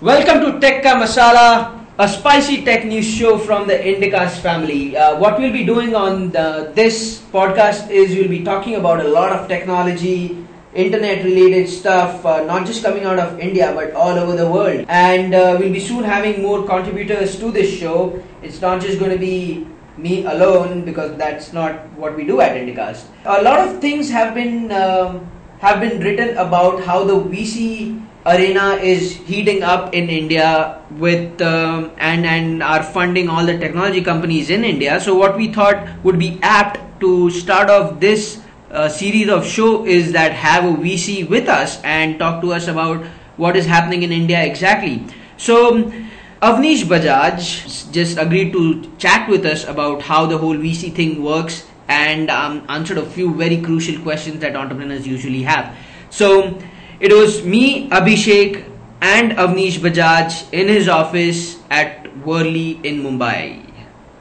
Welcome to Tech Ka Masala, a spicy tech news show from the Indicast family. Uh, what we'll be doing on the, this podcast is we'll be talking about a lot of technology, internet related stuff, uh, not just coming out of India but all over the world. And uh, we'll be soon having more contributors to this show. It's not just going to be me alone because that's not what we do at Indicast. A lot of things have been um, have been written about how the VC arena is heating up in India with um, and and are funding all the technology companies in India. So what we thought would be apt to start off this uh, series of show is that have a VC with us and talk to us about what is happening in India exactly. So. Avnish Bajaj just agreed to chat with us about how the whole VC thing works and um, answered a few very crucial questions that entrepreneurs usually have. So, it was me, Abhishek, and Avnish Bajaj in his office at Worli in Mumbai.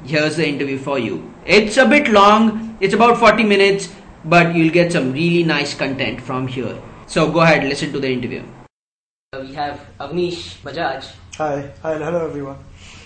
Here's the interview for you. It's a bit long, it's about 40 minutes, but you'll get some really nice content from here. So go ahead, listen to the interview. We have Avnish Bajaj. Hi, hi, hello everyone.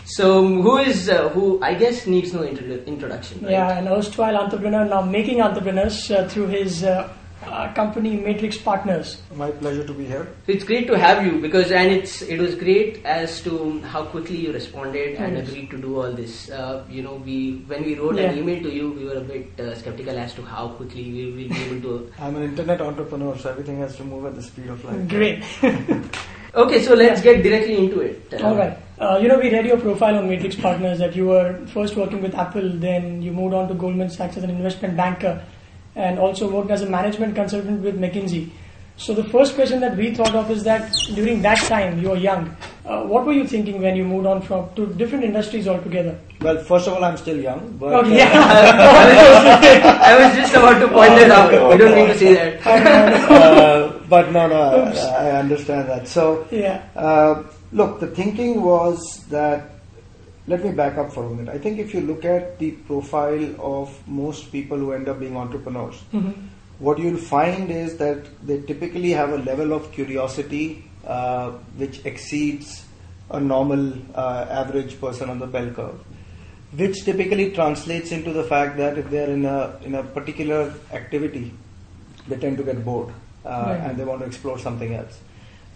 So, who is uh, who? I guess needs no intro- introduction. Right? Yeah, an erstwhile entrepreneur now making entrepreneurs uh, through his uh, uh, company Matrix Partners. My pleasure to be here. It's great to have you because, and it's it was great as to how quickly you responded and Yes. agreed to do all this. Uh, you know, we when we wrote an email to you, we were a bit uh, skeptical as to how quickly we will be able to. I'm an internet entrepreneur, so everything has to move at the speed of light. Great. Okay, so let's get directly into it. Uh, All right. Uh, you know, we read your profile on Matrix Partners that you were first working with Apple, then you moved on to Goldman Sachs as an investment banker, and also worked as a management consultant with McKinsey. So the first question that we thought of is that during that time you were young. Uh, what were you thinking when you moved on from to different industries altogether? Well, first of all, I'm still young, but Oh, uh, yeah. I was just about to point that out. You don't need to say that. uh, but no, no, Oops. I, I understand that. So, yeah. uh, look, the thinking was that. Let me back up for a minute. I think if you look at the profile of most people who end up being entrepreneurs, Mhm. what you'll find is that they typically have a level of curiosity uh, which exceeds a normal uh, average person on the bell curve, which typically translates into the fact that if they're in a in a particular activity, they tend to get bored uh, Right. and they want to explore something else.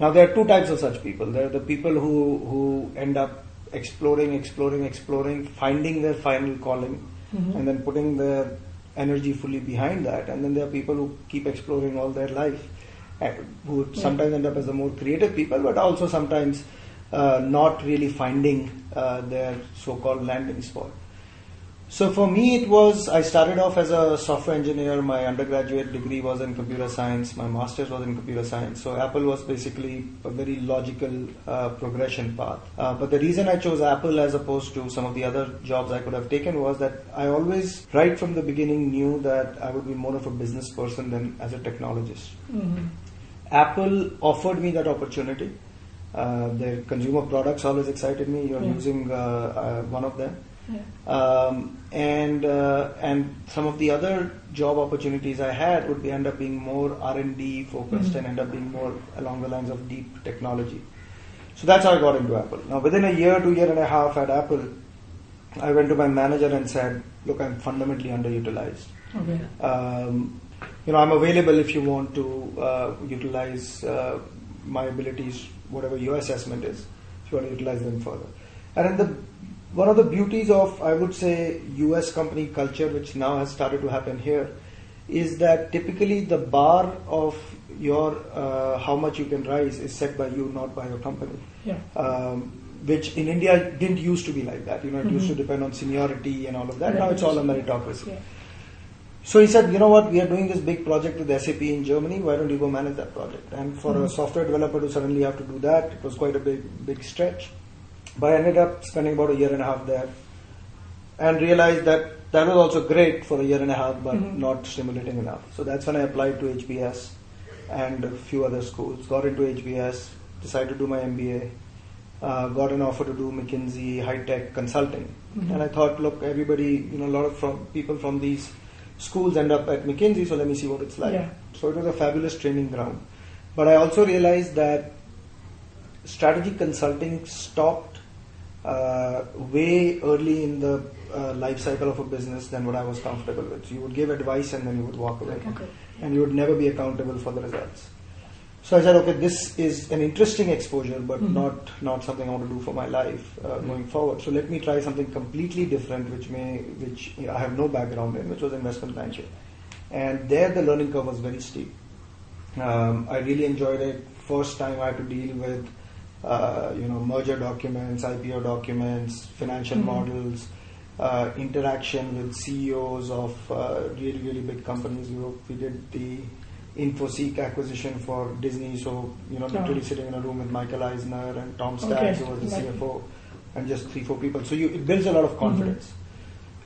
Now there are two types of such people. There are the people who who end up exploring, exploring, exploring, finding their final calling, Mhm. and then putting their energy fully behind that. And then there are people who keep exploring all their life, uh, who Yeah. sometimes end up as the more creative people, but also sometimes uh, not really finding uh, their so-called landing spot. So for me, it was I started off as a software engineer. My undergraduate degree was in computer science. My master's was in computer science. So Apple was basically a very logical uh, progression path. Uh, but the reason I chose Apple as opposed to some of the other jobs I could have taken was that I always, right from the beginning, knew that I would be more of a business person than as a technologist. Mhm. Apple offered me that opportunity. Uh, their consumer products always excited me. You're Yeah. using uh, uh, one of them Yeah. um, and uh, and some of the other job opportunities I had would be end up being more R and D focused Mhm. and end up being more along the lines of deep technology. So that's how I got into Apple. Now within a year, two year and a half at Apple, I went to my manager and said, "Look, I'm fundamentally underutilized. Okay. Um, you know, I'm available if you want to uh, utilize uh, my abilities, whatever your assessment is, if you want to utilize them further. And then the one of the beauties of, I would say, US company culture, which now has started to happen here, is that typically the bar of your uh, how much you can rise is set by you, not by your company. Yeah. Um, which in India didn't used to be like that. You know, it used to Mhm. depend on seniority and all of that. Yeah, now it's all a meritocracy. Yeah. So he said, you know what, we are doing this big project with SAP in Germany, why don't you go manage that project? And for a Mhm. software developer to suddenly have to do that, it was quite a big, big stretch. But I ended up spending about a year and a half there and realized that that was also great for a year and a half, but Mhm. not stimulating enough. So that's when I applied to HBS and a few other schools, got into HBS, decided to do my MBA, uh, got an offer to do McKinsey high tech consulting. Mhm. And I thought, look, everybody, you know, a lot of from, people from these schools end up at McKinsey, so let me see what it's like. Yeah. So it was a fabulous training ground. But I also realized that strategic consulting stopped uh, way early in the uh, life cycle of a business than what I was comfortable with. You would give advice and then you would walk away, Okay. and you would never be accountable for the results. So I said, okay, this is an interesting exposure, but Mhm. not not something I want to do for my life uh, going forward. So let me try something completely different, which may which I have no background in, which was investment banking. And there, the learning curve was very steep. Um, I really enjoyed it. First time I had to deal with, uh, you know, merger documents, IPO documents, financial Mhm. models, uh, interaction with CEOs of uh, really, really big companies. We, were, we did the InfoSeek acquisition for Disney, so, you know, Oh. literally sitting in a room with Michael Eisner and Tom Okay. Who was the Right. CFO, and just three, four people. So you, it builds a lot of Mhm. confidence.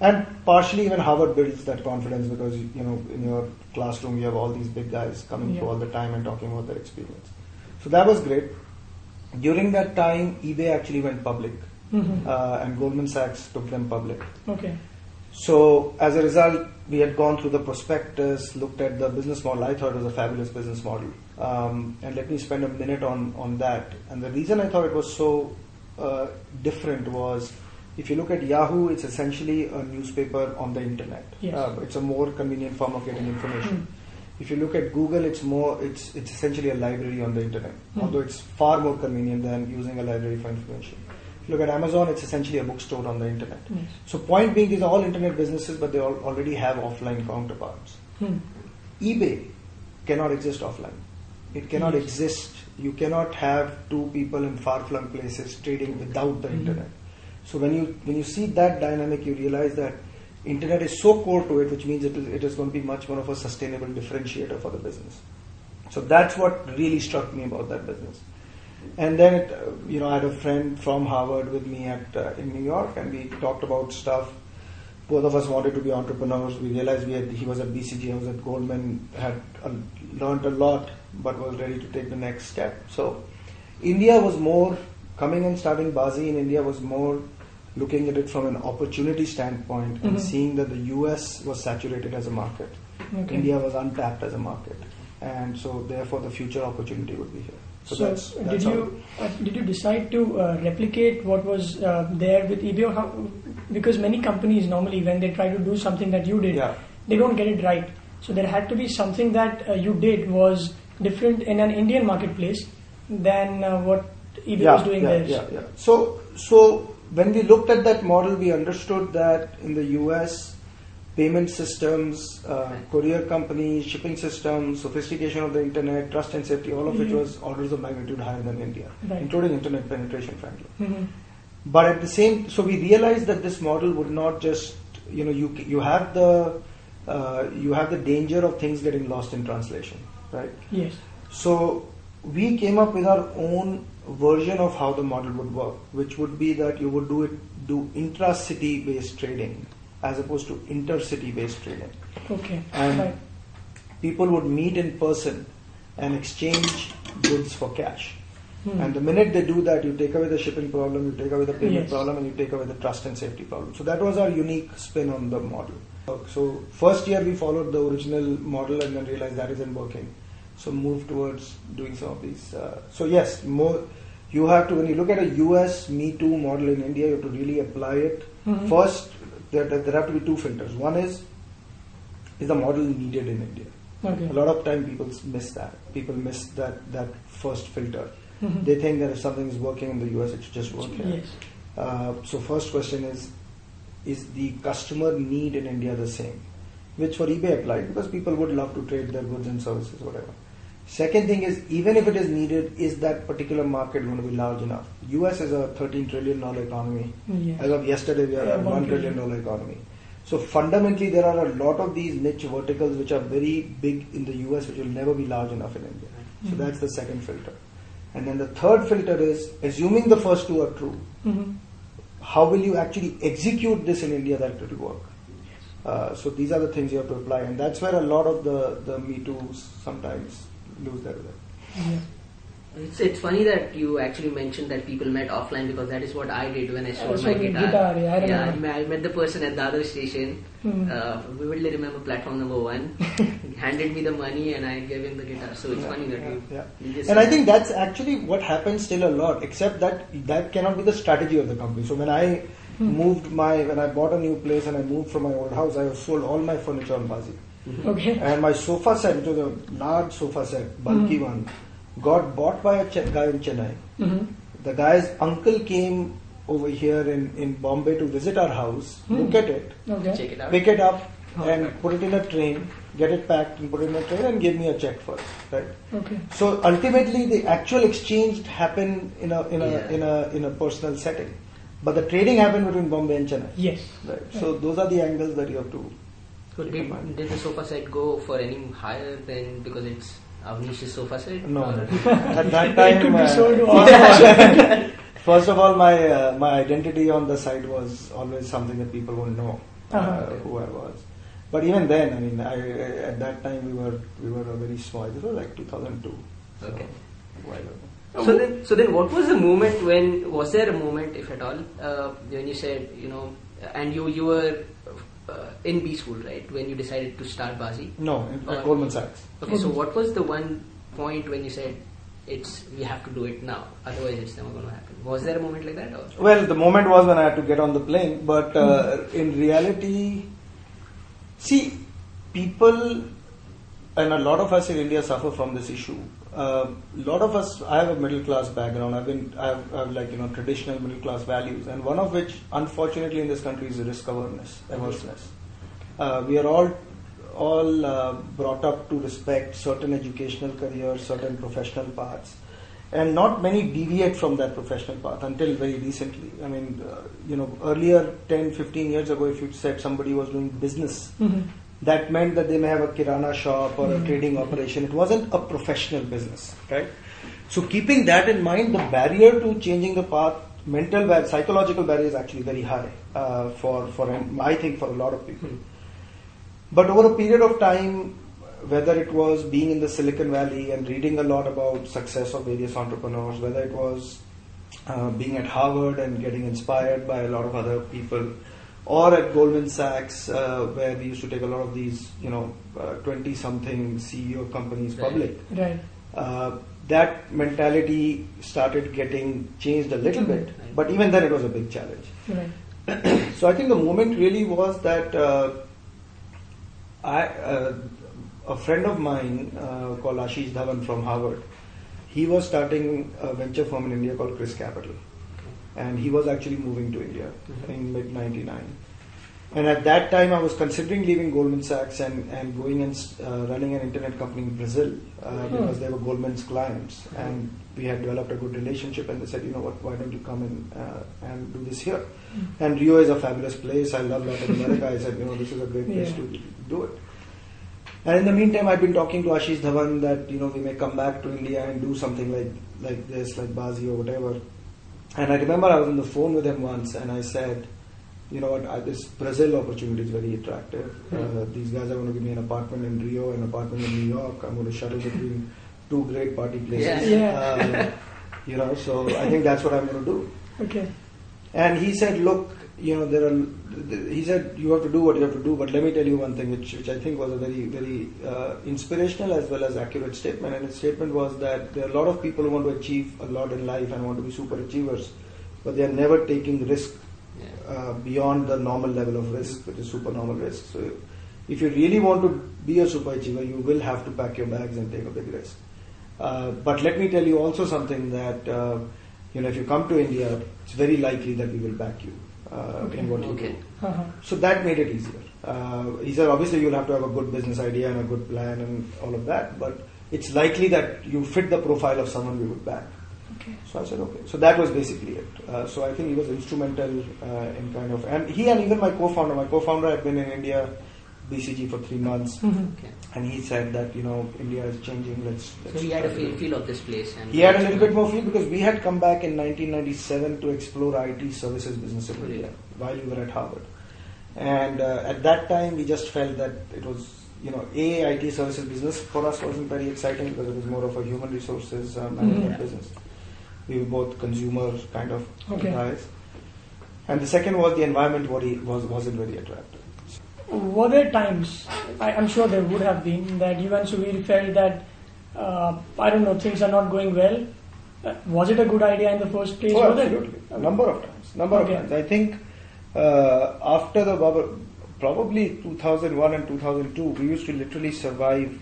And partially even Harvard builds that confidence because you know in your classroom you have all these big guys coming Yeah. through all the time and talking about their experience. So that was great. During that time, eBay actually went public, Mhm. uh, and Goldman Sachs took them public. okay. So as a result, we had gone through the prospectus, looked at the business model. I thought it was a fabulous business model. Um, and let me spend a minute on, on that. And the reason I thought it was so uh, different was if you look at Yahoo, it's essentially a newspaper on the internet. Yes. Uh, it's a more convenient form of getting information. Mm. If you look at Google, it's more it's it's essentially a library on the internet, Hmm. although it's far more convenient than using a library for information. If you look at Amazon, it's essentially a bookstore on the internet. So point being, these are all internet businesses, but they all already have offline counterparts. Hmm. eBay cannot exist offline. It cannot exist. You cannot have two people in far-flung places trading without the Mhm. internet. So when you when you see that dynamic, you realize that internet is so core to it, which means it is, it is going to be much more of a sustainable differentiator for the business. So that's what really struck me about that business. And then, it, you know, I had a friend from Harvard with me at uh, in New York, and we talked about stuff. Both of us wanted to be entrepreneurs. We realized we had, he was at BCG, I was at Goldman, had uh, learned a lot, but was ready to take the next step. So, India was more coming and starting Baazee in India was more looking at it from an opportunity standpoint and Mhm. seeing that the US was saturated as a market. Okay. India was untapped as a market, and so therefore the future opportunity would be here. So, So, that's, did that's how- you uh, did you decide to uh, replicate what was uh, there with eBay? How, because many companies normally, when they try to do something that you did, Yeah. they don't get it right. So there had to be something that uh, you did was different in an Indian marketplace than uh, what eBay yeah, was doing yeah, there. Yeah, yeah. So, so when we looked at that model, we understood that in the US, payment systems, uh, courier companies, shipping systems, sophistication of the internet, trust and safety, all of which Mhm. was orders of magnitude higher than India, Right. including internet penetration, frankly. Mhm. But at the same, so we realized that this model would not just, you know, you you have the uh, you have the danger of things getting lost in translation, right? Yes. So we came up with our own version of how the model would work, which would be that you would do it do intra-city based trading as opposed to intercity based trading. Okay. And right. people would meet in person and exchange goods for cash. Hmm. And the minute they do that, you take away the shipping problem, you take away the payment Yes. problem, and you take away the trust and safety problem. So that was our unique spin on the model. So first year we followed the original model and then realized that isn't working. So move towards doing some of these. Uh, so yes, more you have to when you look at a US Me Too model in India, you have to really apply it. Mhm. First, there, there have to be two filters. One is is the model needed in India? Okay. A lot of time people miss that. People miss that that first filter. Mhm. They think that if something is working in the US, it should just work here. Yes. Uh, so first question is, is the customer need in India the same? Which for eBay applied because people would love to trade their goods and services, whatever. Second thing is, even if it is needed, is that particular market going to be large enough? US is a 13 trillion dollar economy. Yes. As of yesterday, we are Yeah, a one one trillion dollar economy. So fundamentally, there are a lot of these niche verticals which are very big in the US, which will never be large enough in India. So Mhm. that's the second filter. And then the third filter is, assuming the first two are true, Mhm. how will you actually execute this in India that it will work? Uh, so these are the things you have to apply, and that's where a lot of the the Me Too's sometimes lose their way. Yeah. It's, it's funny that you actually mentioned that people met offline because that is what I did when I sold my guitar. guitar, yeah, I I, remember. met, I met the person at the other station. Hmm. Uh, vividly remember platform number one. handed me the money and I gave him the guitar. So it's Yeah, funny that yeah, you. yeah. you just And I think that. that's actually what happens still a lot, except that that cannot be the strategy of the company. So when I Hmm. moved my, when I bought a new place and I moved from my old house, I sold all my furniture on Baazee. Okay. And my sofa set, which was a large sofa set, bulky Hmm. one, got bought by a Ch- guy in Chennai. hmm The guy's uncle came over here in, in Bombay to visit our house, Hmm. look at it, Okay. Check it out. pick it up, and put it in a train, get it packed and put it in a train, and give me a check first, right? Okay. So ultimately, the actual exchange happened in a in a Yeah. in a in a personal setting, but the trading happened between Bombay and Chennai. Yes. Right. So those are the angles that you have to. So keep in did, did the sofa set go for any higher than because it's Avnish's sofa set? No, at that time. it could be uh, sold to first of all- First of all, my uh, my identity on the site was always something that people wouldn't know uh, Uh-huh. who I was. But even then, I mean, I, at that time we were we were a very small. This was like 2002. So, Okay. while ago. So then, so then, what was the moment when was there a moment, if at all, uh, when you said, you know, and you you were uh, in B school, right? When you decided to start Baazee. No, Or- at Goldman Sachs. Okay, so what was the one point when you said it's we have to do it now, otherwise it's never going to happen? Was there a moment like that? Or? Well, the moment was when I had to get on the plane, but uh, in reality, see, people and a lot of us in India suffer from this issue. A lot of us, I have a middle class background. I've been, I have, I have like you know traditional middle class values, and one of which, unfortunately, in this country is risk awareness, averseness. Uh, we are all all uh, brought up to respect certain educational careers, certain professional paths, and not many deviate from that professional path until very recently. I mean, uh, you know, earlier 10, 15 years ago, if you said somebody was doing business, hmm that meant that they may have a kirana shop or a Mhm. trading operation. It wasn't a professional business, right? So keeping that in mind, the barrier to changing the path, mental, bar- psychological barrier is actually very high uh, for for I think for a lot of people. But over a period of time, whether it was being in the Silicon Valley and reading a lot about success of various entrepreneurs, whether it was uh, being at Harvard and getting inspired by a lot of other people, or at Goldman Sachs, uh, where we used to take a lot of these, you know, twenty-something CEO companies Right. public. Right. Uh, that mentality started getting changed a little bit, Right. but even then it was a big challenge. Right. So I think the moment really was that uh, I, uh, a friend of mine uh, called Ashish Dhawan from Harvard, he was starting a venture firm in India called ChrysCapital, and he was actually moving to India Mhm. in mid '99. And at that time, I was considering leaving Goldman Sachs and, and going and uh, running an internet company in Brazil uh, Hmm. because they were Goldman's clients, and we had developed a good relationship. And they said, you know what, why don't you come in uh, and do this here? And Rio is a fabulous place. I love Latin America. I said, you know, this is a great place Yeah. to do it. And in the meantime, I've been talking to Ashish Dhawan that you know we may come back to India and do something like like this, like Baazee or whatever. And I remember I was on the phone with him once, and I said, you know what, I, this Brazil opportunity is very attractive. Uh, these guys are going to give me an apartment in Rio, an apartment in New York. I'm going to shuttle between two great party places. Yeah. Uh, you know, so I think that's what I'm going to do. Okay. And he said, look, you know, there are. He said you have to do what you have to do, but let me tell you one thing, which which I think was a very very uh, inspirational as well as accurate statement. And his statement was that there are a lot of people who want to achieve a lot in life and want to be super achievers, but they are never taking risk Yeah. uh, beyond the normal level of risk, which is super normal risk. So, if you really want to be a super achiever, you will have to pack your bags and take a big risk. Uh, but let me tell you also something that uh, you know, if you come to India, it's very likely that we will back you uh, Okay. in what you Okay. do. Uh-huh. So that made it easier. Uh, he said, obviously, you'll have to have a good business idea and a good plan and all of that, but it's likely that you fit the profile of someone we would back. Okay. So I said, okay. So that was basically it. Uh, so I think he was instrumental uh, in kind of, and he and even my co-founder, my co-founder had been in India, BCG for three months, Mhm. Okay. and he said that you know India is changing. Let's. let's So he had a feel, feel of this place. And He had a little bit more feel because we had come back in 1997 to explore IT services business in India while we were at Harvard. And uh, at that time, we just felt that it was you know, A, IT services business for us wasn't very exciting because it was more of a human resources uh, management Mhm. business. We were both consumer kind of Okay. guys. And the second was the environment what he- was, wasn't very attractive. Were there times, I, I'm sure there would have been, that you and Suvir felt that, uh, I don't know, things are not going well? Uh, was it a good idea in the first place? Oh, absolutely. A number of times. Number Okay. of times. I think uh, after the bubble, probably 2001 and 2002, we used to literally survive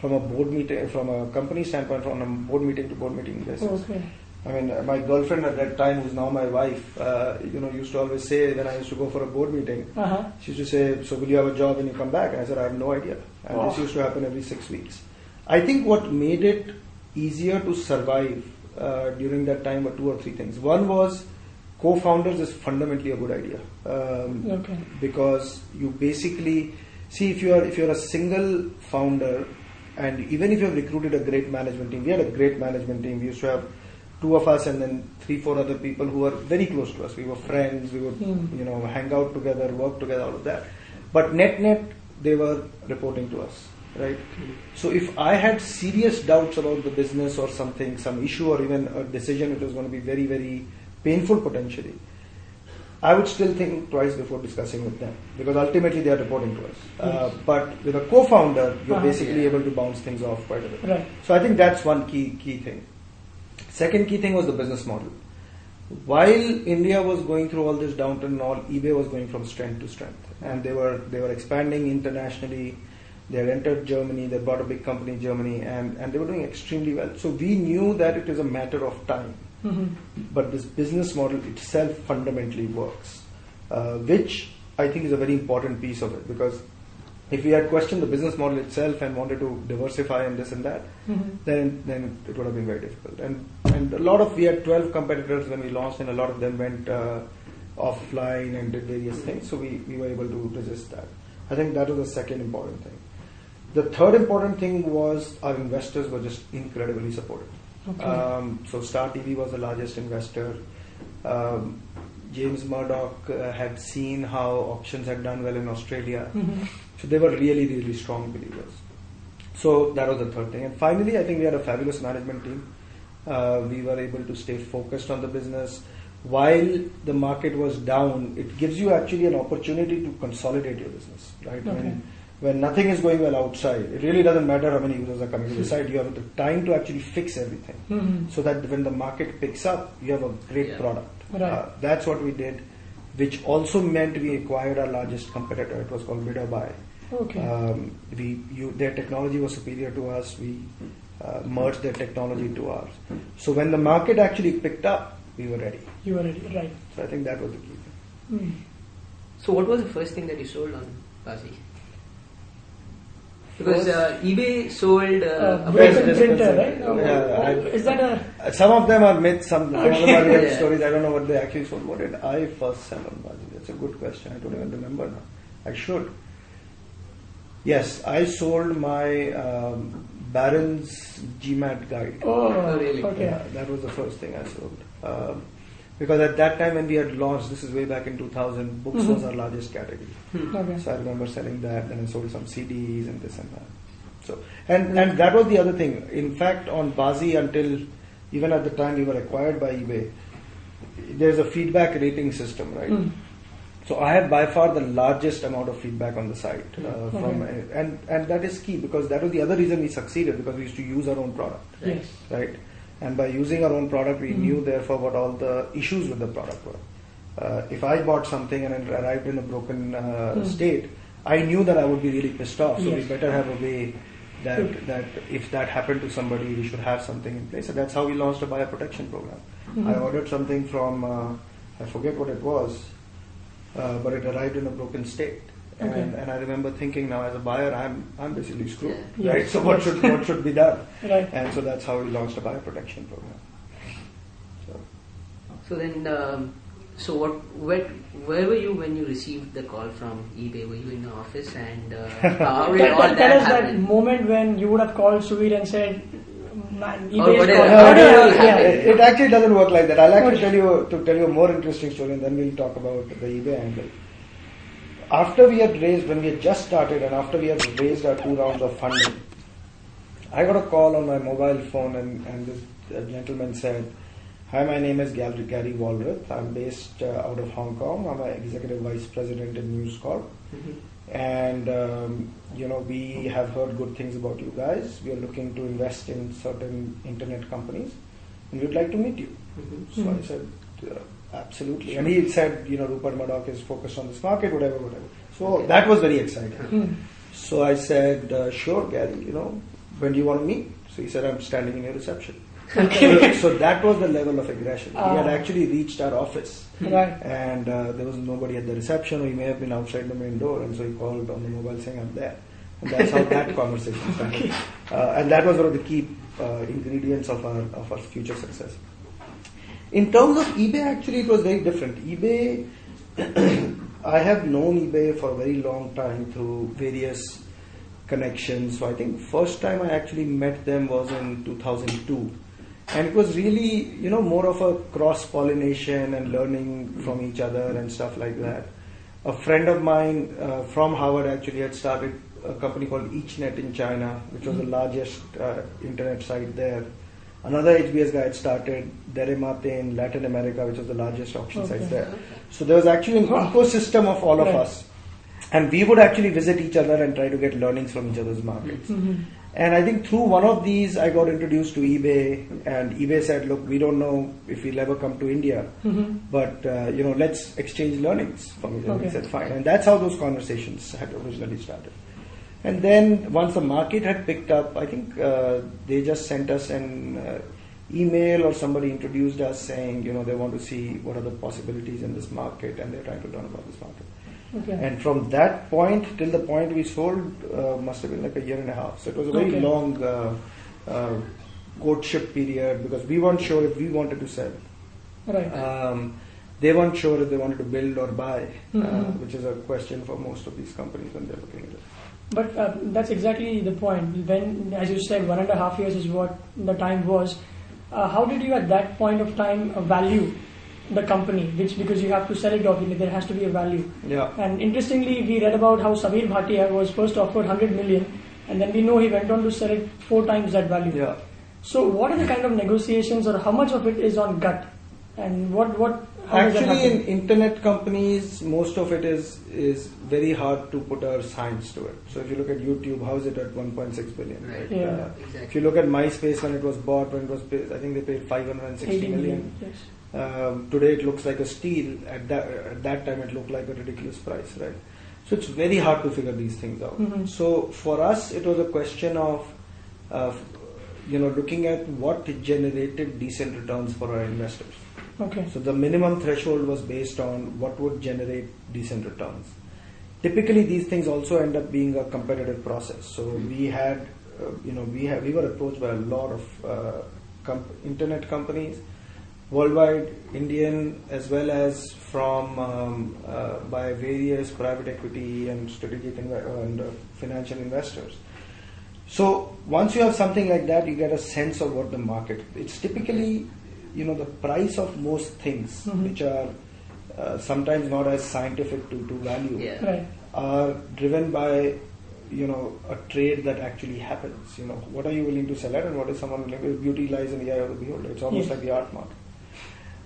from a board meeting, from a company standpoint, from a board meeting to board meeting basis. Okay. I mean, my girlfriend at that time, who's now my wife, uh, you know, used to always say when I used to go for a board meeting, Uh-huh. she used to say, "So will you have a job when you come back?" And I said, "I have no idea." And this Oh. used to happen every six weeks. I think what made it easier to survive uh, during that time were two or three things. One was co-founders is fundamentally a good idea um, Okay. because you basically see if you are if you are a single founder and even if you have recruited a great management team we had a great management team we used to have two of us and then three four other people who were very close to us we were friends we would Hmm. you know hang out together work together all of that but net net they were reporting to us right so if i had serious doubts about the business or something some issue or even a decision which was going to be very very painful potentially I would still think twice before discussing with them because ultimately they are reporting to us. Uh, but with a co-founder, you're Uh-huh. basically Yeah. able to bounce things off quite a bit. Right. So I think that's one key key thing. Second key thing was the business model. While India was going through all this downturn and all, eBay was going from strength to strength, and they were they were expanding internationally. They had entered Germany. They bought a big company in Germany, and and they were doing extremely well. So we knew that it is a matter of time hmm but this business model itself fundamentally works, uh, which I think is a very important piece of it because if we had questioned the business model itself and wanted to diversify and this and that, hmm then then it would have been very difficult. And and a lot of we had 12 competitors when we launched, and a lot of them went uh, offline and did various things. So we we were able to resist that. I think that was the second important thing. The third important thing was our investors were just incredibly supportive. Okay. Um, so Star TV was the largest investor. Um, James Murdoch uh, had seen how options had done well in Australia. hmm So they were really, really strong believers. So that was the third thing. And finally, I think we had a fabulous management team. Uh, we were able to stay focused on the business. While the market was down, it gives you actually an opportunity to consolidate your business, right? Okay. When, when nothing is going well outside, it really doesn't matter how many users are coming to the site. You have the time to actually fix everything hmm so that when the market picks up, you have a great Yeah. product. Right. Uh, that's what we did, which also meant we acquired our largest competitor. It was called Bid. Okay. Um, we you, their technology was superior to us. We uh, merged their technology to ours. So when the market actually picked up, we were ready. you were ready, right. So I think that was the key thing. Mm. So what was the first thing that you sold on Baazee? Because uh, eBay sold uh, Uh, a broken printer. printer, right? yes. Oh, Yeah, oh, I- is that a Uh, some of them are myths. Some, some of them are real Yeah. stories. I don't know what they actually sold. What did I first sell on Baazee? That's a good question. I don't even remember now. I should. Yes, I sold my um, Barron's GMAT guide. Oh, Oh, really? okay. Yeah, that was the first thing I sold. Um, because at that time when we had launched, this is way back in 2000, books Mhm. was our largest category. Hmm. Okay. So I remember selling that, then I sold some CDs and this and that. So and and that was the other thing. In fact, on Baazee, until even at the time we were acquired by eBay, there's a feedback rating system, right? Mm. So I had by far the largest amount of feedback on the site uh, from, and and that is key because that was the other reason we succeeded because we used to use our own product, Yes. right? And by using our own product, we Mhm. knew therefore what all the issues with the product were. Uh, if I bought something and it arrived in a broken uh, Mm. state, I knew that I would be really pissed off. So we better have a way that that if that happened to somebody, we should have something in place. And that's how we launched a buyer protection program. Mhm. I ordered something from uh, I forget what it was, uh, but it arrived in a broken state. And, Okay. and I remember thinking now as a buyer I'm I'm basically screwed. Yeah. Right? Yes. So what should what should be done? Right. And so that's how we launched a buyer protection program. So So then, um, so what? Where, where were you when you received the call from eBay? Were you in the office and uh, how did Tell, all tell, that tell us that moment when you would have called Suvir and said, "Man, Or eBay is whatever. calling." How How did do it yeah. it, it actually doesn't work like that. I'll actually tell you to tell you a more interesting story, and then we'll talk about the eBay angle. After we had raised, when we had just started, and after we had raised our two rounds of funding, I got a call on my mobile phone, and, and this uh, gentleman said, Hi, my name is Gary, Gary Walrath. I'm based uh, out of Hong Kong. I'm an executive vice president in News Corp. And, um, you know, we have heard good things about you guys. We are looking to invest in certain internet companies, and we'd like to meet you. So I said, uh, absolutely. And he said, you know, Rupert Murdoch is focused on this market, whatever, whatever. So that was very exciting. So I said, uh, sure, Gary, you know, when do you want to meet? So he said, I'm standing in your reception. so, so that was the level of aggression. he had Ah. actually reached our office. Right. And uh, there was nobody at the reception, or he may have been outside the main door, and so he called on the mobile saying, I'm there. And that's how that conversation started. Uh, and that was one of the key uh, ingredients of our, of our future success. In terms of eBay, actually, it was very different. eBay, I have known eBay for a very long time through various connections. So I think first time I actually met them was in 2002. And it was really, you know, more of a cross pollination and learning from each other and stuff like that. A friend of mine uh, from Harvard actually had started a company called EachNet in China, which was the largest uh, internet site there. Another HBS guy had started Deremate in Latin America, which was the largest auction Okay. site there. So there was actually an ecosystem of all of us. And we would actually visit each other and try to get learnings from each other's markets. Mhm. And I think through one of these, I got introduced to eBay, and eBay said, "Look, we don't know if we'll ever come to India, Mhm. but uh, you know, let's exchange learnings from each other." We Okay. said, "Fine," and that's how those conversations had originally started. And then once the market had picked up, I think uh, they just sent us an uh, email or somebody introduced us saying, you know, they want to see what are the possibilities in this market, and they're trying to learn about this market. Okay. And from that point till the point we sold uh, must have been like a year and a half. So it was a very Okay. long uh, uh, courtship period because we weren't sure if we wanted to sell. right. Um, they weren't sure if they wanted to build or buy, uh, Mhm. which is a question for most of these companies when they're looking at it. But uh, that's exactly the point. When, as you said, one and a half years is what the time was. Uh, how did you, at that point of time, uh, value the company? Which because you have to sell it, obviously there has to be a value. Yeah. And interestingly, we read about how Sabeer Bhatia was first offered 100 million, and then we know he went on to sell it four times that value. Yeah. So, what are the kind of negotiations, or how much of it is on gut, and what what? How does that Actually, in internet companies, most of it is is very hard to put a science to it. So if you look at YouTube, how is it at 1.6 billion? Right. Yeah. Uh, Exactly. If you look at MySpace when it was bought, when it was, paid, I think they paid 560 million. 80 million. Yes. Um, today it looks like a steal. At that at that time it looked like a ridiculous price, right? So it's very hard to figure these things out. Mhm. So for us, it was a question of, uh, you know, looking at what generated decent returns for our investors. Okay. So the minimum threshold was based on what would generate decent returns. Typically, these things also end up being a competitive process. So we had, uh, you know, we have we were approached by a lot of uh, comp- internet companies, worldwide, Indian as well as from um, uh, by various private equity and strategic inve- and uh, financial investors. So once you have something like that, you get a sense of what the market. It's typically, you know, the price of most things, Mhm. which are uh, sometimes not as scientific to, to value, Yeah. Right. are driven by, you know, a trade that actually happens. You know, what are you willing to sell at, and what is someone willing? to Beauty lies in the eye of the beholder. It's almost Yes. like the art market.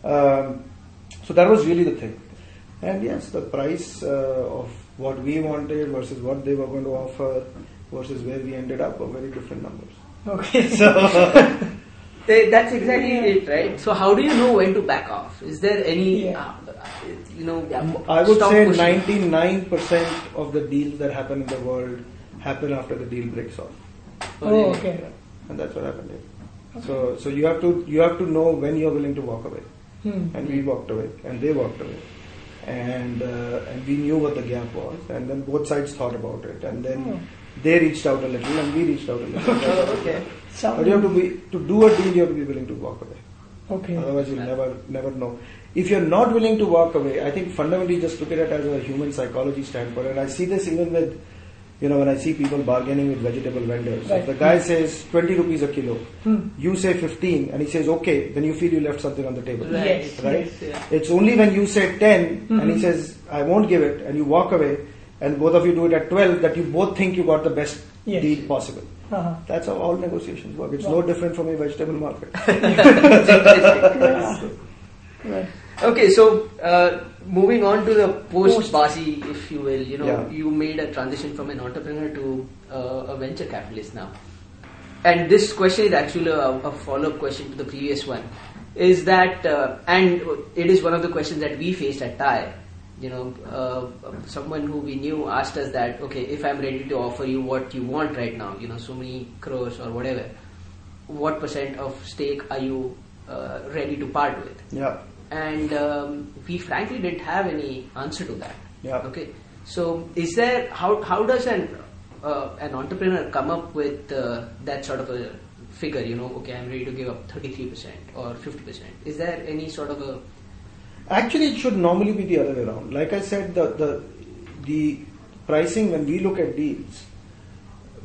Um, so that was really the thing. And yes, the price uh, of what we wanted versus what they were going to offer versus where we ended up were very different numbers. Okay. So That's exactly Yeah. it, right? So how do you know when to back off? Is there any, Yeah. uh, you know, I would say pushing? 99% of the deals that happen in the world happen after the deal breaks off. oh, okay. And that's what happened here. So, so you have to you have to know when you're willing to walk away. Hmm. And we walked away, and they walked away, and uh, and we knew what the gap was, and then both sides thought about it, and then Oh. they reached out a little, and we reached out a little. Oh, okay. Sound- But you have to be to do a deal, you have to be willing to walk away. Okay. Otherwise, you'll never never know. If you're not willing to walk away, I think fundamentally just look at it as a human psychology standpoint, and I see this even with you know, when I see people bargaining with vegetable vendors, Right. if the guy says 20 rupees a kilo, Hmm. you say 15, and he says okay, then you feel you left something on the table. Right. Yes. Right? Yes, yeah. It's only when you say 10 and he Mhm. says, I won't give it, and you walk away, and both of you do it at 12, that you both think you got the best Yes. deal possible. Uh-huh. That's how all negotiations work. It's Wow. no different from a vegetable market. Right. Okay, so uh, moving on to the post Baazee, if you will, you know, Yeah. you made a transition from an entrepreneur to uh, a venture capitalist now. And this question is actually a, a follow up question to the previous one. Is that, uh, and it is one of the questions that we faced at TAI. You know, uh, someone who we knew asked us that, okay, if I'm ready to offer you what you want right now, you know, so many crores or whatever, what percent of stake are you uh, ready to part with? yeah. and um, we frankly didn't have any answer to that. Yeah. Okay. So is there how how does an uh, an entrepreneur come up with uh, that sort of a figure? You know, okay, I'm ready to give up 33 percent or 50 percent. Is there any sort of a Actually, it should normally be the other way around. Like I said, the, the, the pricing when we look at deals,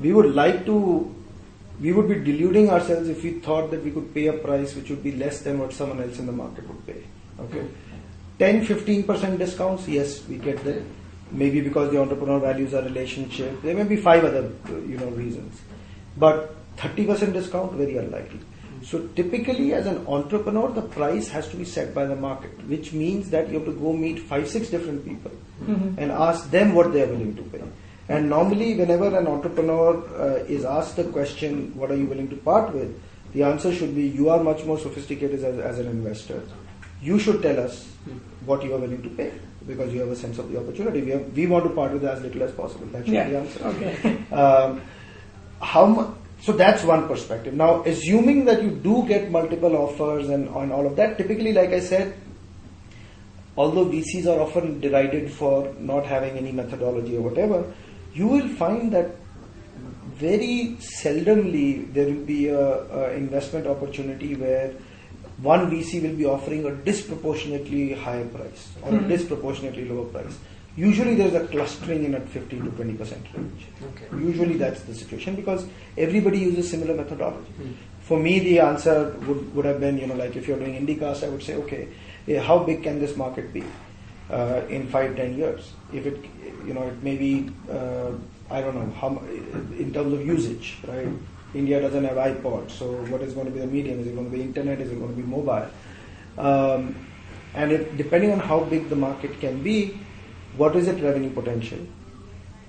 we would like to, we would be deluding ourselves if we thought that we could pay a price which would be less than what someone else in the market would pay. Okay. 10 15% discounts, yes, we get there. Maybe because the entrepreneur values our relationship. There may be five other you know reasons. But 30% discount, very unlikely. So typically as an entrepreneur, the price has to be set by the market, which means that you have to go meet five, six different people Mhm. and ask them what they are willing to pay. And normally whenever an entrepreneur uh, is asked the question, what are you willing to part with? The answer should be, you are much more sophisticated as, as an investor. You should tell us what you are willing to pay because you have a sense of the opportunity. We, have, we want to part with as little as possible. That should Yeah. be the answer. Okay. Um, how mu- so that's one perspective. Now, assuming that you do get multiple offers and on all of that, typically, like I said, although VCs are often derided for not having any methodology or whatever, you will find that very seldomly there will be a, a investment opportunity where one VC will be offering a disproportionately higher price or a Mhm. disproportionately lower price. Usually there's a clustering in at 15 to 20 percent range. Okay. Usually that's the situation because everybody uses similar methodology. Hmm. For me, the answer would, would have been, you know, like if you're doing Indicast, I would say, okay, eh, how big can this market be uh, in five, ten years? If it, you know, it may be, uh, I don't know, how, in terms of usage, right? India doesn't have iPod, so what is going to be the medium? Is it going to be internet? Is it going to be mobile? Um, and if, depending on how big the market can be, what is its revenue potential?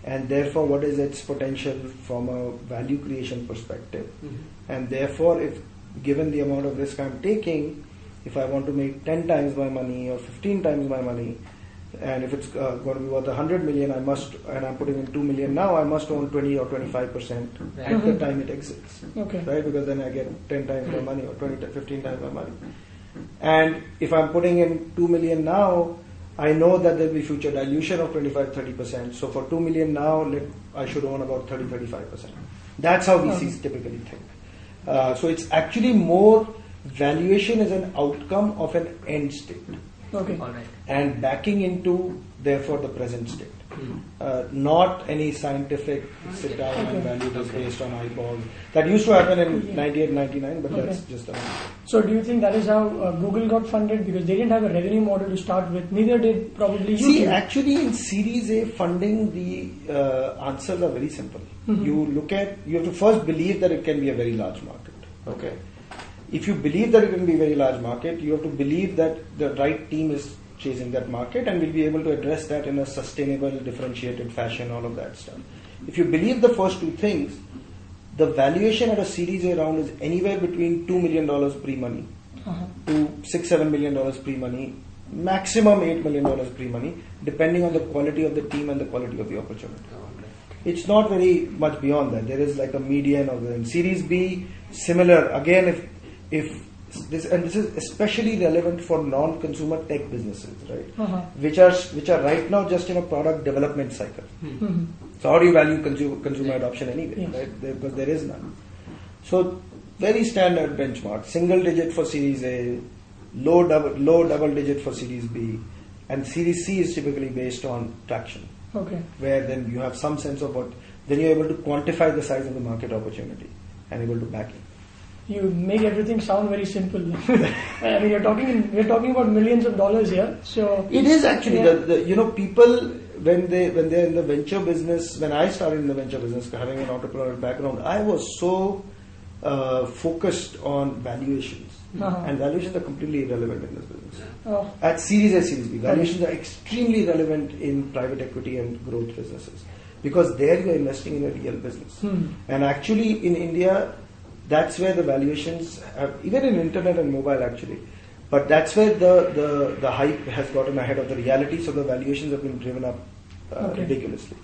And therefore, what is its potential from a value creation perspective? And therefore, if given the amount of risk I'm taking, if I want to make 10 times my money or 15 times my money, and if it's uh, going to be worth 100 million, I must, and I'm putting in 2 million now, I must own 20 or 25 percent at the time it exits, Okay. right? Because then I get 10 times my money or 20, to 15 times my money. And if I'm putting in 2 million now, I know that there'll be future dilution of 25 30%. So for 2 million now, let, I should own about 30 35%. That's how VCs typically think. Uh, so it's actually more valuation is an outcome of an end state Okay. All right. and backing into therefore the present state. Uh, not any scientific sit down and value this Okay. based on eyeballs. That used to happen in Yeah. 98, 99, but that's just a So do you think that is how uh, Google got funded because they didn't have a revenue model to start with? Neither did probably YouTube. See, actually, in Series A funding, the uh, answers are very simple. Mhm. You look at, you have to first believe that it can be a very large market. Okay. If you believe that it can be a very large market, you have to believe that the right team is chasing that market and we'll be able to address that in a sustainable, differentiated fashion, all of that stuff. If you believe the first two things, the valuation at a Series A round is anywhere between $2 million pre-money Uh-huh. to six seven million dollars pre-money, maximum eight million dollars pre-money, depending on the quality of the team and the quality of the opportunity. It's not very much beyond that. There is like a median of the Series B, similar. Again, if if this and this is especially relevant for non-consumer tech businesses, right? Uh-huh. Which are which are right now just in a product development cycle. Mhm. So how do you value consumer, consumer adoption anyway, Yes. right? There, because there is none. So very standard benchmark, single digit for Series A, low double, low double digit for Series B, and Series C is typically based on traction, Okay. where then you have some sense of what then you're able to quantify the size of the market opportunity and able to back it. You make everything sound very simple. I mean, you're talking in, we're talking about millions of dollars here. So It is actually Yeah. the, the you know people when they when they're in the venture business. When I started in the venture business, having an entrepreneurial background, I was so uh, focused on valuations, Uh-huh. and valuations are completely irrelevant in this business. Oh, At Series A, Series B, valuations are extremely relevant in private equity and growth businesses because there you are investing in a real business. Hmm. And actually, in India, that's where the valuations have, even in internet and mobile actually, but that's where the, the, the hype has gotten ahead of the reality, so the valuations have been driven up uh, Okay. ridiculously.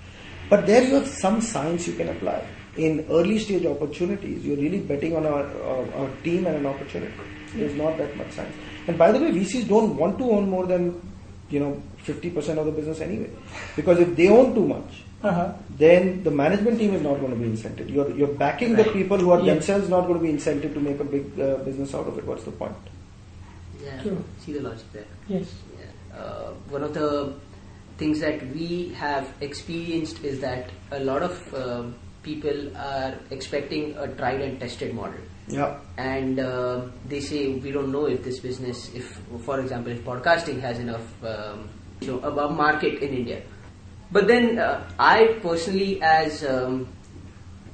But there you have some science you can apply. In early stage opportunities, you're really betting on a, a, a team and an opportunity. There's not that much science. And by the way, VCs don't want to own more than you know 50% of the business anyway, because if they own too much, uh-huh. then the management team is not going to be incented. You're, you're backing the people who are Yes. themselves not going to be incented to make a big uh, business out of it. What's the point? Yeah, True. see the logic there. Yes. Yeah. Uh, one of the things that we have experienced is that a lot of um, people are expecting a tried and tested model. Yeah. and uh, they say we don't know if this business, if for example, if podcasting has enough, um, you know, above market in India. But then uh, I personally, as um,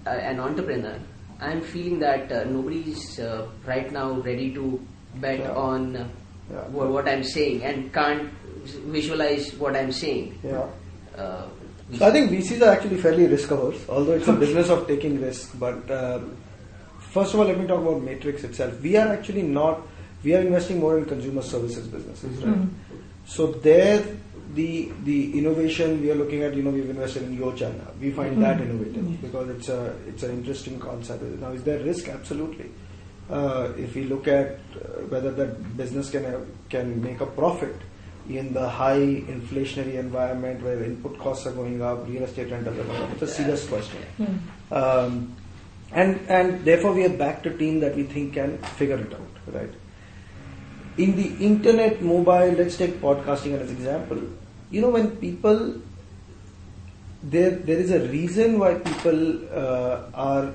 a- an entrepreneur, I'm feeling that uh, nobody's uh, right now ready to bet Yeah. on uh, Yeah. what, what I'm saying and can't visualize what I'm saying. Yeah. Uh, So I think VCs are actually fairly risk averse, although it's a business of taking risk. But um, first of all, let me talk about Matrix itself. We are actually not. We are investing more in consumer services businesses, right? Mhm. So there, the the innovation we are looking at, you know, we've invested in Yo! China. We find that Mhm. innovative because it's a it's an interesting concept. Now, is there risk? Absolutely. Uh, if we look at uh, whether that business can have, can make a profit in the high inflationary environment where input costs are going up, real estate rentals are going up, it's a serious question. Hmm. Um, and and therefore we have backed a team that we think can figure it out, right? In the internet, mobile, let's take podcasting as an example. You know, when people there there is a reason why people uh, are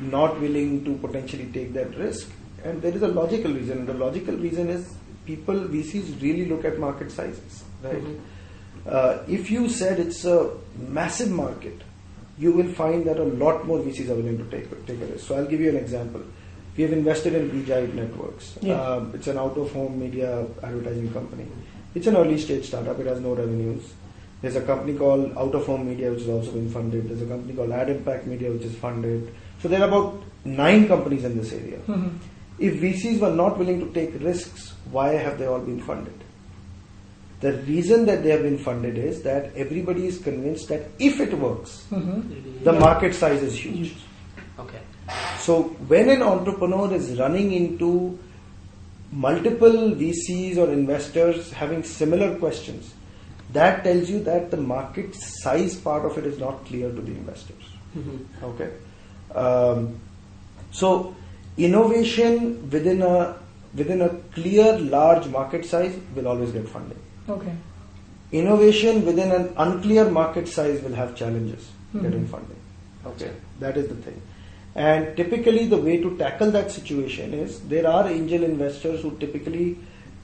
not willing to potentially take that risk, and there is a logical reason. And the logical reason is people VCs really look at market sizes, right? Mhm. Uh, if you said it's a massive market, you will find that a lot more VCs are willing to take take a risk. So I'll give you an example. We have invested in Beejive Networks. Yeah. Um, it's an out-of-home media advertising company. It's an early stage startup. It has no revenues. There's a company called Out of Home Media which has also been funded. There's a company called Ad Impact Media which is funded. So there are about nine companies in this area. Mhm. If VCs were not willing to take risks, why have they all been funded? The reason that they have been funded is that everybody is convinced that if it works, Mhm. the market size is huge. Okay. So when an entrepreneur is running into multiple VCs or investors having similar questions, that tells you that the market size part of it is not clear to the investors. Mhm. Okay. Um, so innovation within a within a clear large market size will always get funding. Okay. Innovation within an unclear market size will have challenges Mhm. getting funding. Okay, that is the thing. And typically, the way to tackle that situation is there are angel investors who typically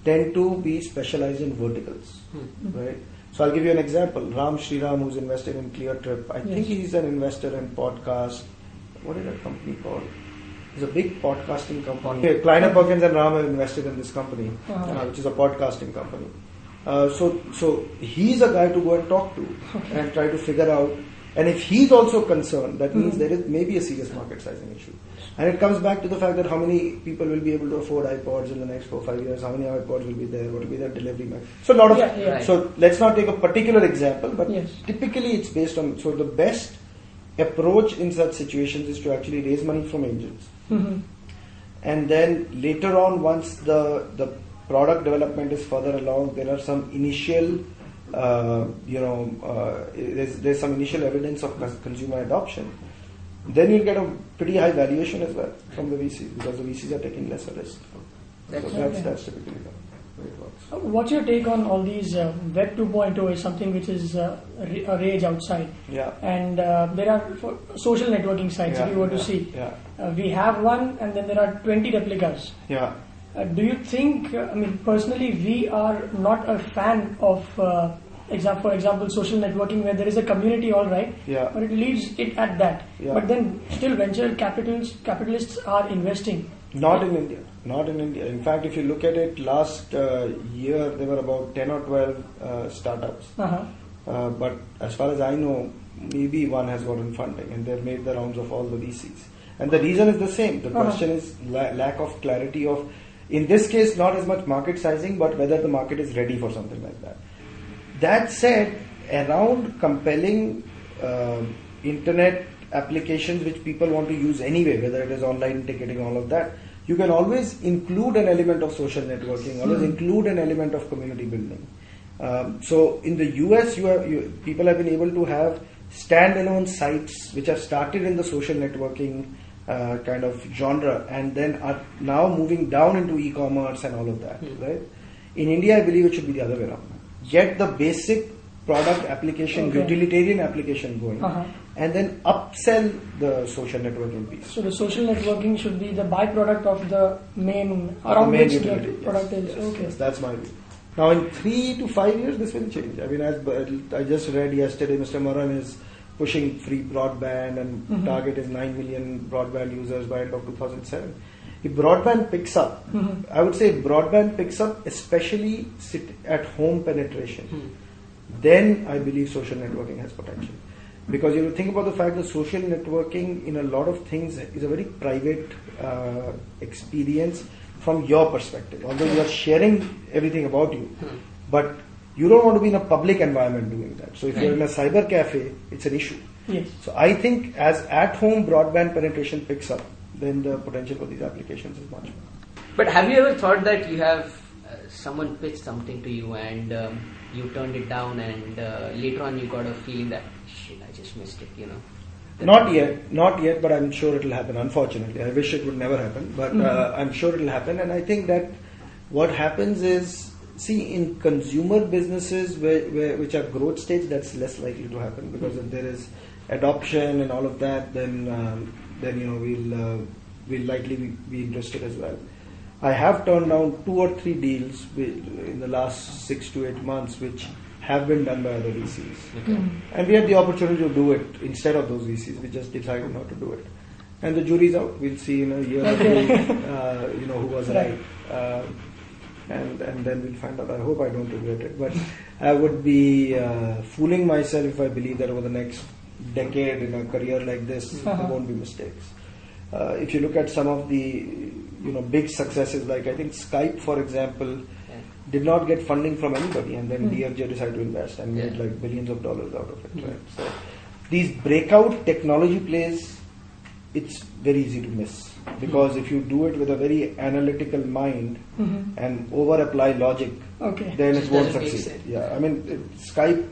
tend to be specialized in verticals, Hmm. right? So I'll give you an example. Ram Shriram, who's invested in ClearTrip, I think he's an investor in podcast. What is that company called? It's a big podcasting company. Okay, Kleiner Perkins and Ram have invested in this company, Uh-huh. uh, which is a podcasting company. Uh, so, so he's a guy to go and talk to and try to figure out. And if he's also concerned, that means Mhm. there is maybe a serious market sizing issue. And it comes back to the fact that how many people will be able to afford iPods in the next four five years? How many iPods will be there? What will be their delivery? method? So a lot of. Yeah, yeah. Right. So let's not take a particular example, but Yes. typically it's based on. So the best approach in such situations is to actually raise money from angels Mhm. and then later on once the the product development is further along there are some initial uh, you know uh, there's, there's some initial evidence of consumer adoption then you'll get a pretty high valuation as well from the VC because the VCs are taking lesser risk so That's- that's, Okay. that's typically the way it works What's your take on all these uh, Web 2.0 is something which is uh, a a rage outside, Yeah. and uh, there are for social networking sites. Yeah, if you were to see, Yeah. uh, we have one, and then there are 20 replicas. Yeah. Uh, do you think? Uh, I mean, personally, we are not a fan of, uh, example, for example, social networking where there is a community, all right, Yeah. but it leaves it at that. Yeah. But then, still, venture capitals capitalists are investing. Not in India. Not in India. In fact, if you look at it, last uh, year there were about 10 or 12 uh, startups. Uh-huh. Uh, but as far as I know, maybe one has gotten funding and they've made the rounds of all the VCs. And the reason is the same. The Uh-huh. question is la- lack of clarity of, in this case, not as much market sizing, but whether the market is ready for something like that. That said, around compelling um internet applications which people want to use anyway, whether it is online ticketing, all of that, you can always include an element of social networking, always Hmm. include an element of community building. Um, so in the US, you have, you, people have been able to have standalone sites which have started in the social networking uh, kind of genre and then are now moving down into e-commerce and all of that, Hmm. right? In India, I believe it should be the other way around. Get the basic product application, Okay. utilitarian application going, Uh-huh. and then upsell the social networking piece. So the social networking should be the byproduct of the main The main which utility, the yes, product is. yes, okay. yes, that's my view. Now, in three to five years, this will change. I mean, as I just read yesterday, Mr. Maran is pushing free broadband, and Mhm. target is nine million broadband users by end of 2007. If broadband picks up, Mhm. I would say if broadband picks up, especially sit at home penetration, Hmm. then I believe social networking has potential. Because you think about the fact that social networking in a lot of things is a very private uh, experience from your perspective. Although you are sharing everything about you, Hmm. but you don't want to be in a public environment doing that. So if you're in a cyber cafe, it's an issue. Yes. So I think as at-home broadband penetration picks up, then the potential for these applications is much more. But have you ever thought that you have uh, someone pitched something to you and um, you turned it down, and uh, later on you got a feeling that shit, I just missed it, you know? Not yet, not yet, but I'm sure it'll happen. Unfortunately, I wish it would never happen, but uh, I'm sure it'll happen. And I think that what happens is, see, in consumer businesses where, where, which are growth stage, that's less likely to happen because if there is adoption and all of that, then um, then you know we'll uh, we'll likely be, be interested as well. I have turned down two or three deals wi- in the last six to eight months, which have been done by other VCs. Okay. Mm. And we had the opportunity to do it instead of those VCs. We just decided not to do it. And the jury's out. We'll see in a year or two, uh, you know, who was right. Uh, and, and then we'll find out. I hope I don't regret it. But I would be uh, fooling myself if I believe that over the next decade in a career like this, Uh-huh. there won't be mistakes. Uh, if you look at some of the, you know, big successes, like I think Skype, for example, Yeah. did not get funding from anybody, and then Hmm. DFJ decided to invest and made like billions of dollars out of it. Hmm. Right? So these breakout technology plays, it's very easy to miss because if you do it with a very analytical mind Mhm. and over apply logic, Okay. then it won't succeed. Yeah, I mean it, Skype.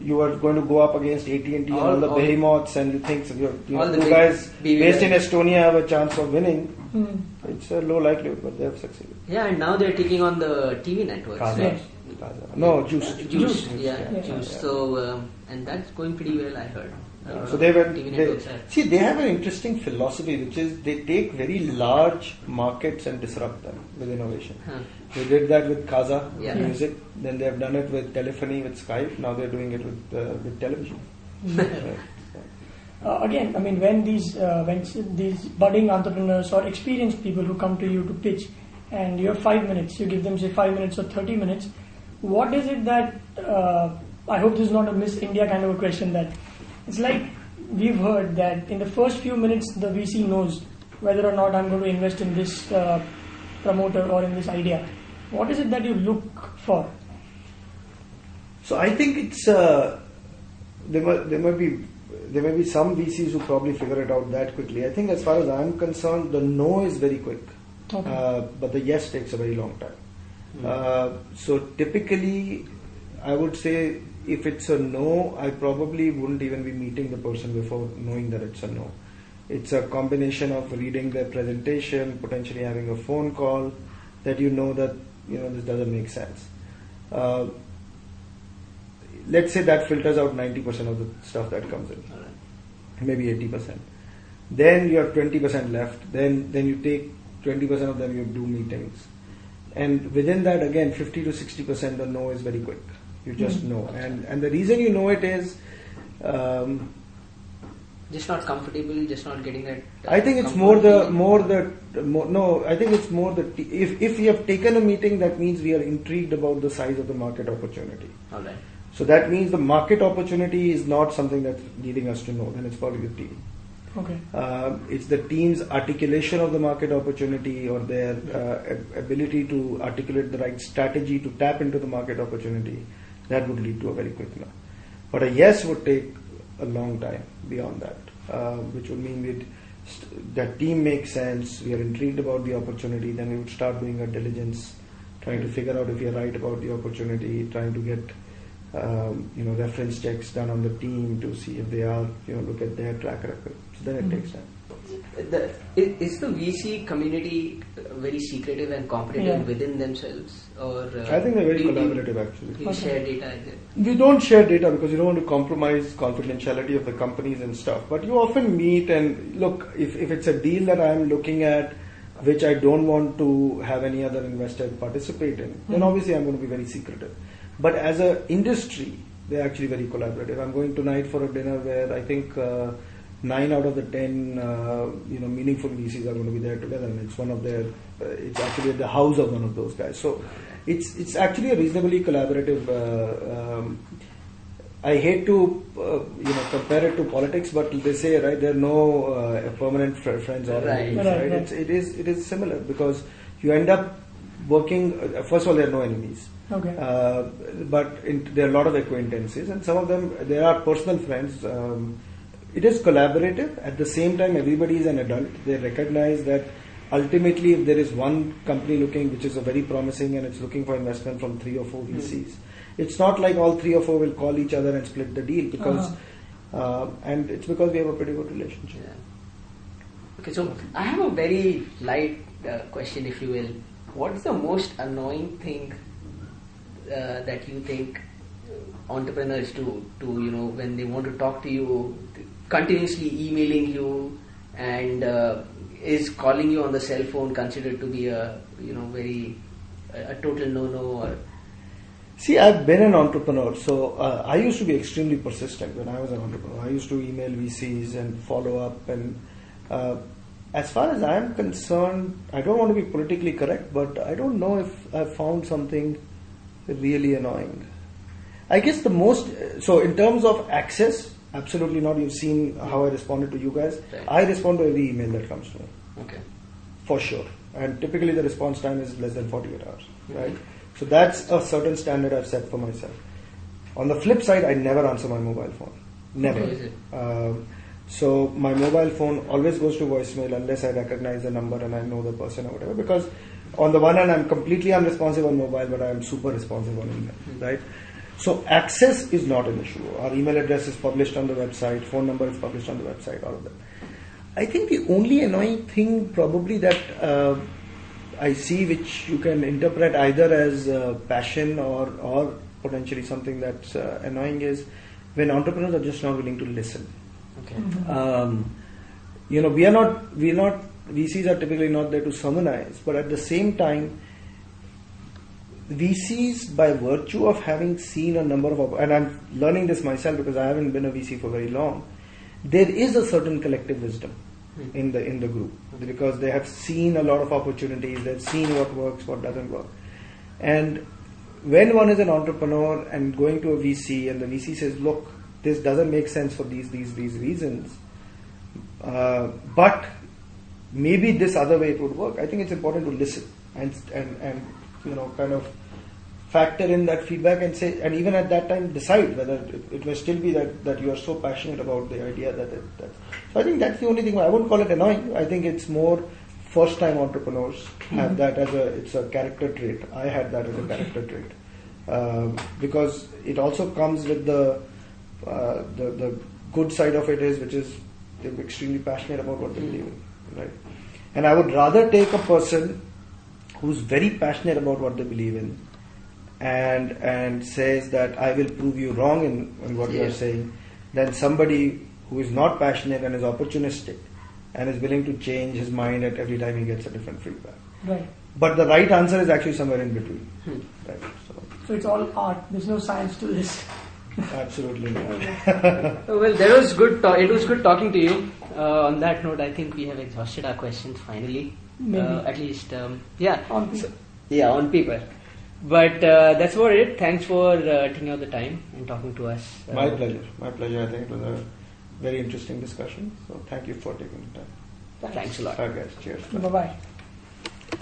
You are going to go up against AT&T and all, All- the all- behemoths, and you think so you're, you All know, the big guys BB based in. Estonia have a chance of winning. Mm. It's a low likelihood, but they have succeeded. Yeah, and now they're taking on the TV networks. Kazaa. right? Kazaa. No, Joost. Joost, Joost. yeah, Yeah. Joost. So, um, and that's going pretty well, I heard. Uh, So they. TV They, see, they have an interesting philosophy, which is they take very large markets and disrupt them with innovation. Huh. They did that with Kazaa Yeah. music. Then they have done it with telephony with Skype. Now they're doing it with uh, with television. Right. Uh, again, I mean, when these uh, when these budding entrepreneurs or experienced people who come to you to pitch, and you have five minutes, you give them say five minutes or thirty minutes. What is it that uh, I hope this is not a Miss India kind of a question. That it's like we've heard that in the first few minutes the VC knows whether or not I'm going to invest in this uh, promoter or in this idea. What is it that you look for? So I think it's uh, there might there might be there may be some VCs who probably figure it out that quickly. I think as far as I'm concerned, the no is very quick, Okay. uh, but the yes takes a very long time. Hmm. Uh, so typically, I would say if it's a no, I probably wouldn't even be meeting the person before knowing that it's a no. It's a combination of reading their presentation, potentially having a phone call, that you know that you know this doesn't make sense. uh, let's say that filters out 90% of the stuff that comes in right. maybe 80%. Then you have 20% left. Then then you take 20% of them, you do meetings. And within that, again, 50 to 60% the no is very quick. You just Mhm. know. And, and the reason you know it is, um, Just not comfortable, just not getting that. uh, I think it's more the, more the, more, no, I think it's more the, t- if, if we have taken a meeting, that means we are intrigued about the size of the market opportunity. All right. So that means the market opportunity is not something that's leading us to know, then it's probably the team. Okay. Um, it's the team's articulation of the market opportunity or their uh, ab- ability to articulate the right strategy to tap into the market opportunity that would lead to a very quick no. But a yes would take a long time beyond that, uh, which would mean we'd st- that team makes sense. We are intrigued about the opportunity. Then we would start doing our diligence, trying to figure out if we are right about the opportunity, trying to get um, you know reference checks done on the team to see if they are you know look at their track record. So then it Mhm. takes time. The, is the VC community very secretive and competitive Yeah. within themselves, or uh, I think they're very do you- collaborative actually. You Okay. share data? We don't share data because you don't want to compromise confidentiality of the companies and stuff. But you often meet and look, if, if it's a deal that I'm looking at which I don't want to have any other investor participate in, then Mhm. obviously I'm going to be very secretive. But as an industry, they're actually very collaborative. I'm going tonight for a dinner where I think uh, nine out of the ten, uh, you know, meaningful VCs are going to be there together, and it's one of their, uh, it's actually at the house of one of those guys. So it's it's actually a reasonably collaborative. Uh, um, I hate to uh, you know compare it to politics, but they say right there are no uh, permanent fr- friends or Right. enemies, Right, right? right. It's, it is it is similar because you end up working. Uh, first of all, there are no enemies. Okay. Uh, but in, there are a lot of acquaintances, and some of them there are personal friends. Um, it is collaborative. At the same time, everybody is an adult. They recognize that ultimately, if there is one company looking which is a very promising and it's looking for investment from three or four VCs, it's not like all three or four will call each other and split the deal because, uh, and it's because we have a pretty good relationship. Yeah. Okay, so I have a very light uh, question, if you will. What's the most annoying thing uh, that you think entrepreneurs do to you know when they want to talk to you, continuously emailing you, and uh, is calling you on the cell phone considered to be a you know very a, a total no-no or See, I've been an entrepreneur, so uh, I used to be extremely persistent when I was an entrepreneur. I used to email VCs and follow up, and uh, as far as I'm concerned, I don't want to be politically correct, but I don't know if I found something really annoying. I guess the most, so in terms of access, absolutely not. You've seen how I responded to you guys. Right. I respond to every email that comes to me okay for sure. And typically the response time is less than 48 hours, right? So that's a certain standard I've set for myself. On the flip side, I never answer my mobile phone. Never. Um, so my mobile phone always goes to voicemail unless I recognize the number and I know the person or whatever. Because on the one hand, I'm completely unresponsive on mobile, but I'm super responsive on email, right? So access is not an issue. Our email address is published on the website, phone number is published on the website, all of that. I think the only annoying thing probably that uh, I see, which you can interpret either as uh, passion or or potentially something that's uh, annoying, is when entrepreneurs are just not willing to listen. okay Mhm. Um, you know, we are not we are not VCs are typically not there to summonize, but at the same time, VCs by virtue of having seen a number of and I'm learning this myself because I haven't been a VC for very long. There is a certain collective wisdom Hmm. in the in the group because they have seen a lot of opportunities. They've seen what works, what doesn't work, and when one is an entrepreneur and going to a VC and the VC says, "Look, this doesn't make sense for these these these reasons," uh, but maybe this other way it would work. I think it's important to listen and and and you know kind of factor in that feedback and say and even at that time decide whether it, it may still be that that you are so passionate about the idea that it, that so I think that's the only thing I wouldn't call it annoying. I think it's more first time entrepreneurs have that as a it's a character trait. I had that as a character trait um, because it also comes with the uh, the the good side of it is which is they're extremely passionate about what they believe in, right? And I would rather take a person who's very passionate about what they believe in and and says that I will prove you wrong in, in what you are saying, then somebody who is not passionate and is opportunistic and is willing to change his mind at every time he gets a different feedback. Right. But the right answer is actually somewhere in between. Hmm. Right. So So it's all art. There's no science to this. absolutely not. Well, that was good. Ta- it was good talking to you. Uh, on that note, I think we have exhausted our questions finally. Maybe. Uh, at least, um, yeah. On So- yeah, on paper. But uh, that's about it. Thanks for uh, taking out the time and talking to us. Uh, My pleasure. My pleasure. I think it was a very interesting discussion. So thank you for taking the time. Thanks a lot. Bye guys. Cheers. Bye bye.